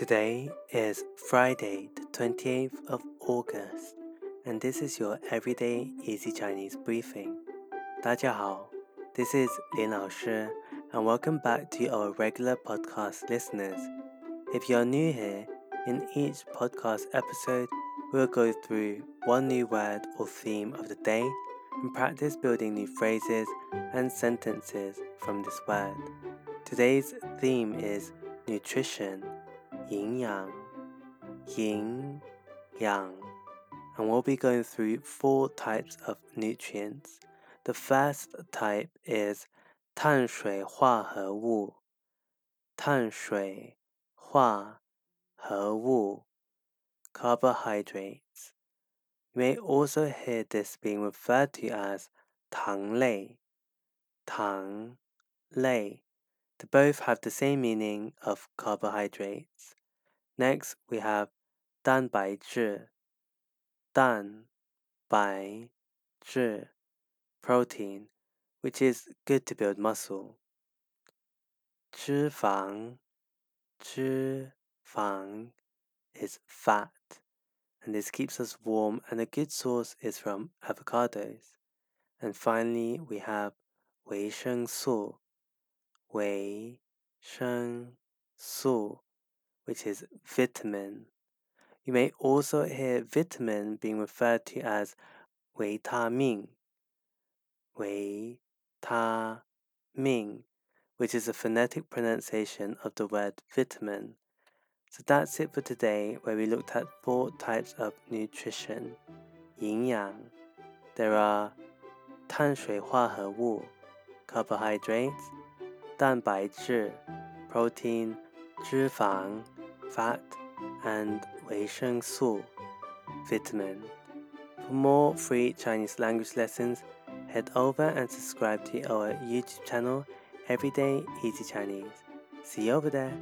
Today is Friday, the 28th of August, and this is your everyday easy Chinese briefing. 大家好, this is Lin Lao Shi, and welcome back to our regular podcast listeners. If you're new here, in each podcast episode, we'll go through one new word or theme of the day and practice building new phrases and sentences from this word. Today's theme is nutrition 营养营养 and we'll be going through four types of nutrients. The first type is 碳水化合物碳水化合物 carbohydrates. You may also hear this being referred to as 糖类糖类 they both have the same meaning of carbohydrates. Next, we have 蛋白质,蛋白质 protein, which is good to build muscle. 脂肪,脂肪 is fat, and this keeps us warm, and a good source is from avocados. And finally, we have 维生素 维生素, which is vitamin. You may also hear vitamin being referred to as 维他命,维他命, which is a phonetic pronunciation of the word vitamin. So that's it for today, where we looked at four types of nutrition. 营养 There are 碳水化合物 carbohydrates 蛋白质 protein, 脂肪 fat, and 维生素 vitamin. For more free Chinese language lessons, head over and subscribe to our YouTube channel, Everyday Easy Chinese. See you over there.